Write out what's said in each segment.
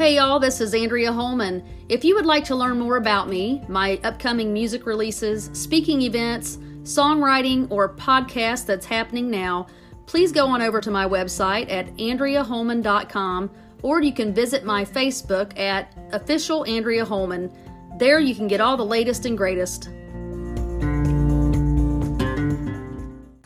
Hey y'all, this is Andrea Holman. If you would like to learn more about me, my upcoming music releases, speaking events, songwriting, or podcast that's happening now, please go on over to my website at andreaholman.com or you can visit my Facebook at official Andrea Holman. There you can get all the latest and greatest.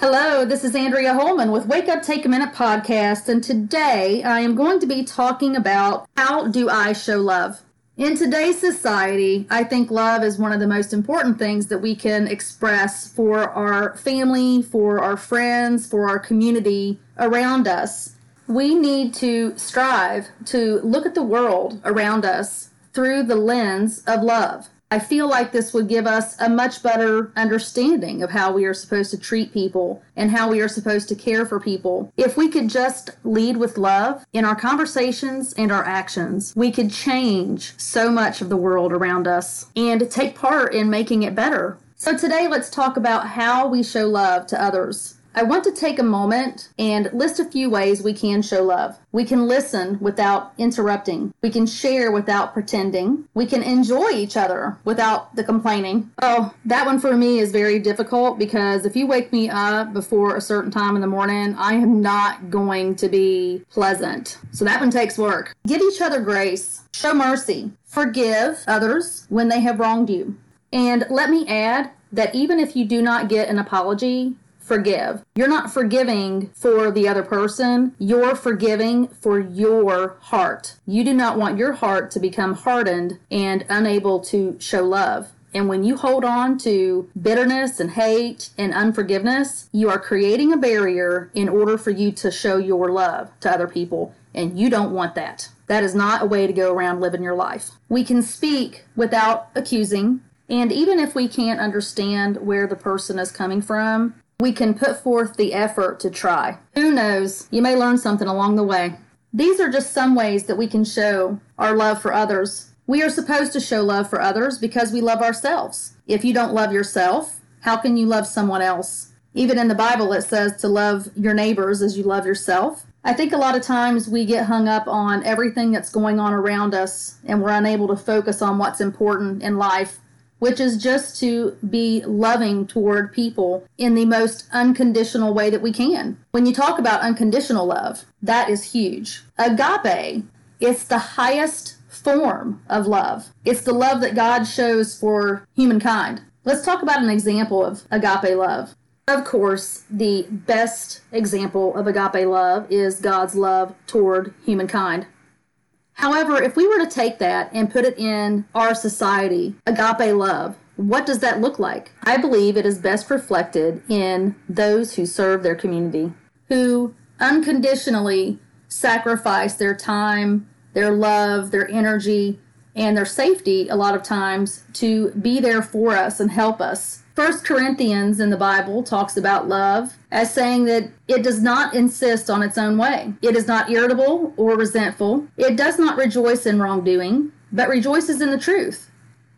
Hello, this is Andrea Holman with Wake Up Take a Minute podcast, and today I am going to be talking about how do I show love. In today's society, I think love is one of the most important things that we can express for our family, for our friends, for our community around us. We need to strive to look at the world around us through the lens of love. I feel like this would give us a much better understanding of how we are supposed to treat people and how we are supposed to care for people. If we could just lead with love in our conversations and our actions, we could change so much of the world around us and take part in making it better. So, today let's talk about how we show love to others. I want to take a moment and list a few ways we can show love. We can listen without interrupting. We can share without pretending. We can enjoy each other without the complaining. Oh, that one for me is very difficult because if you wake me up before a certain time in the morning, I am not going to be pleasant. So that one takes work. Give each other grace. Show mercy. Forgive others when they have wronged you. And let me add that even if you do not get an apology, forgive. You're not forgiving for the other person, you're forgiving for your heart. You do not want your heart to become hardened and unable to show love. And when you hold on to bitterness and hate and unforgiveness, you are creating a barrier in order for you to show your love to other people. And you don't want that. That is not a way to go around living your life. We can speak without accusing. And even if we can't understand where the person is coming from, we can put forth the effort to try. Who knows? You may learn something along the way. These are just some ways that we can show our love for others. We are supposed to show love for others because we love ourselves. If you don't love yourself, how can you love someone else? Even in the Bible, it says to love your neighbors as you love yourself. I think a lot of times we get hung up on everything that's going on around us and we're unable to focus on what's important in life which is just to be loving toward people in the most unconditional way that we can. When you talk about unconditional love, that is huge. Agape, it's the highest form of love. It's the love that God shows for humankind. Let's talk about an example of agape love. Of course, the best example of agape love is God's love toward humankind. However, if we were to take that and put it in our society, agape love, what does that look like? I believe it is best reflected in those who serve their community, who unconditionally sacrifice their time, their love, their energy, and their safety a lot of times to be there for us and help us First Corinthians in the Bible talks about love as saying that it does not insist on its own way. It is not irritable or resentful. It does not rejoice in wrongdoing, but rejoices in the truth.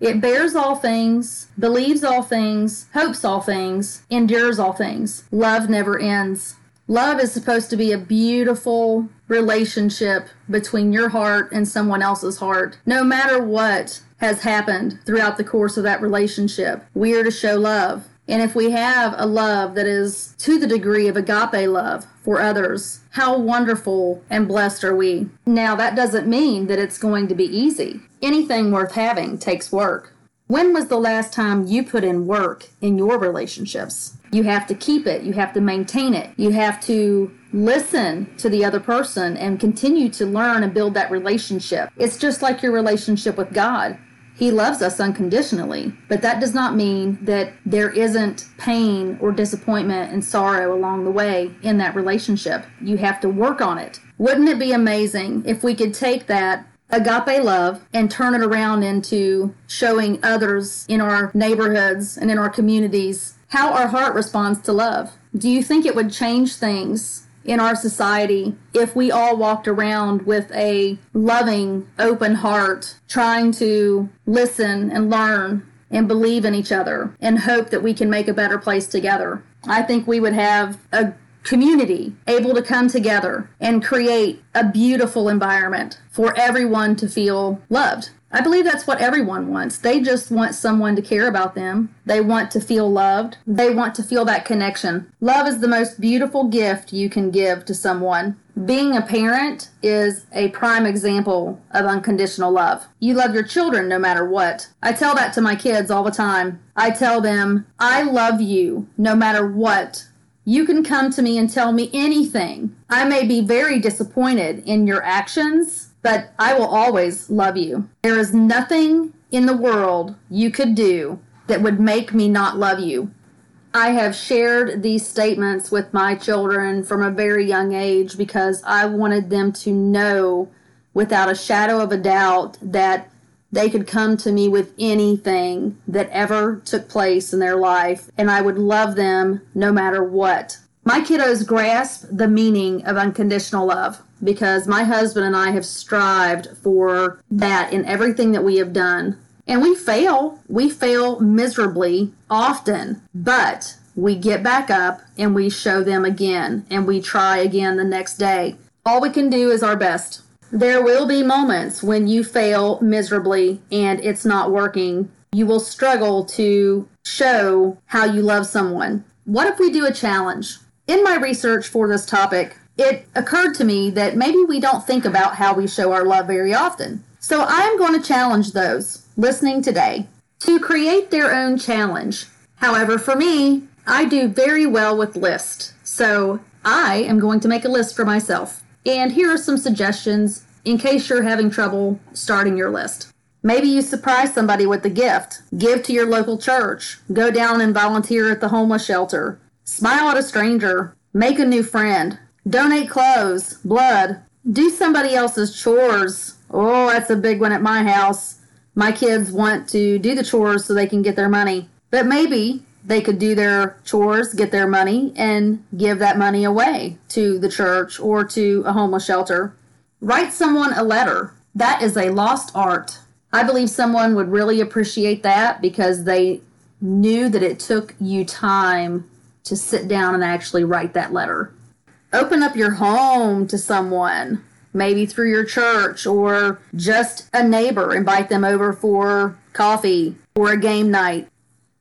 It bears all things, believes all things, hopes all things, endures all things. Love never ends. Love is supposed to be a beautiful relationship between your heart and someone else's heart. No matter what has happened throughout the course of that relationship, we are to show love. And if we have a love that is to the degree of agape love for others, how wonderful and blessed are we? Now, that doesn't mean that it's going to be easy. Anything worth having takes work. When was the last time you put in work in your relationships? You have to keep it, you have to maintain it, you have to listen to the other person and continue to learn and build that relationship. It's just like your relationship with God. He loves us unconditionally, but that does not mean that there isn't pain or disappointment and sorrow along the way in that relationship. You have to work on it. Wouldn't it be amazing if we could take that agape love and turn it around into showing others in our neighborhoods and in our communities how our heart responds to love? Do you think it would change things in our society if we all walked around with a loving, open heart, trying to listen and learn and believe in each other and hope that we can make a better place together? I think we would have a community able to come together and create a beautiful environment for everyone to feel loved. I believe that's what everyone wants. They just want someone to care about them. They want to feel loved. They want to feel that connection. Love is the most beautiful gift you can give to someone. Being a parent is a prime example of unconditional love. You love your children no matter what. I tell that to my kids all the time. I tell them, I love you no matter what. You can come to me and tell me anything. I may be very disappointed in your actions but I will always love you. There is nothing in the world you could do that would make me not love you. I have shared these statements with my children from a very young age because I wanted them to know without a shadow of a doubt that they could come to me with anything that ever took place in their life and I would love them no matter what. My kiddos grasp the meaning of unconditional love because my husband and I have strived for that in everything that we have done. And we fail. We fail miserably often, but we get back up and we show them again and we try again the next day. All we can do is our best. There will be moments when you fail miserably and it's not working. You will struggle to show how you love someone. What if we do a challenge? In my research for this topic, it occurred to me that maybe we don't think about how we show our love very often. So I'm going to challenge those listening today to create their own challenge. However, for me, I do very well with lists. So I am going to make a list for myself. And here are some suggestions in case you're having trouble starting your list. Maybe you surprise somebody with a gift. Give to your local church. Go down and volunteer at the homeless shelter. Smile at a stranger. Make a new friend. Donate clothes, blood, do somebody else's chores. Oh, that's a big one at my house. My kids want to do the chores so they can get their money. But maybe they could do their chores, get their money, and give that money away to the church or to a homeless shelter. Write someone a letter. That is a lost art. I believe someone would really appreciate that because they knew that it took you time to sit down and actually write that letter open up your home to someone, maybe through your church or just a neighbor, invite them over for coffee or a game night.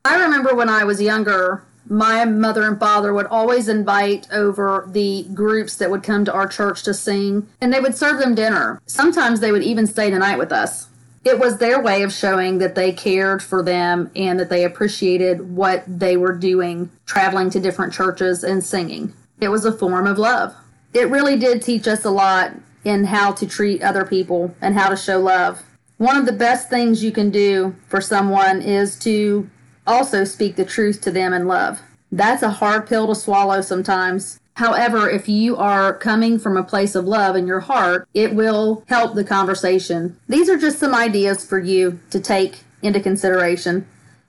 I remember when I was younger, my mother and father would always invite over the groups that would come to our church to sing, and they would serve them dinner. Sometimes they would even stay the night with us. It was their way of showing that they cared for them and that they appreciated what they were doing, traveling to different churches and singing. It was a form of love. It really did teach us a lot in how to treat other people and how to show love. One of the best things you can do for someone is to also speak the truth to them in love. That's a hard pill to swallow sometimes. However, if you are coming from a place of love in your heart, it will help the conversation. These are just some ideas for you to take into consideration.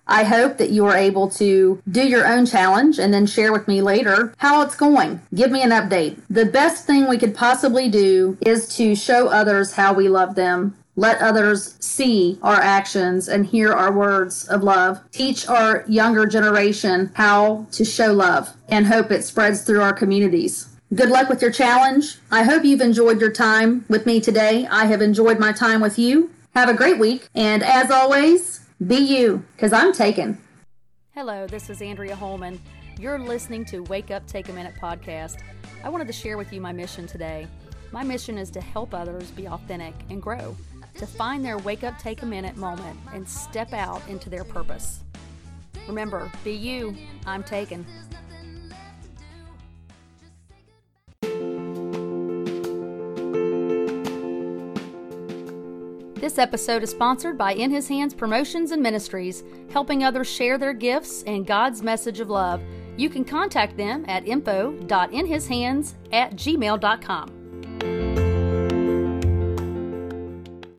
I hope that you are able to do your own challenge and then share with me later how it's going. Give me an update. The best thing we could possibly do is to show others how we love them. Let others see our actions and hear our words of love. Teach our younger generation how to show love and hope it spreads through our communities. Good luck with your challenge. I hope you've enjoyed your time with me today. I have enjoyed my time with you. Have a great week. And as always, be you, because I'm taken. Hello, this is Andrea Holman. You're listening to Wake Up, Take a Minute podcast. I wanted to share with you my mission today. My mission is to help others be authentic and grow, to find their wake up, take a minute moment and step out into their purpose. Remember, be you, I'm taken. This episode is sponsored by In His Hands Promotions and Ministries, helping others share their gifts and God's message of love. You can contact them at info.inhishands at gmail.com.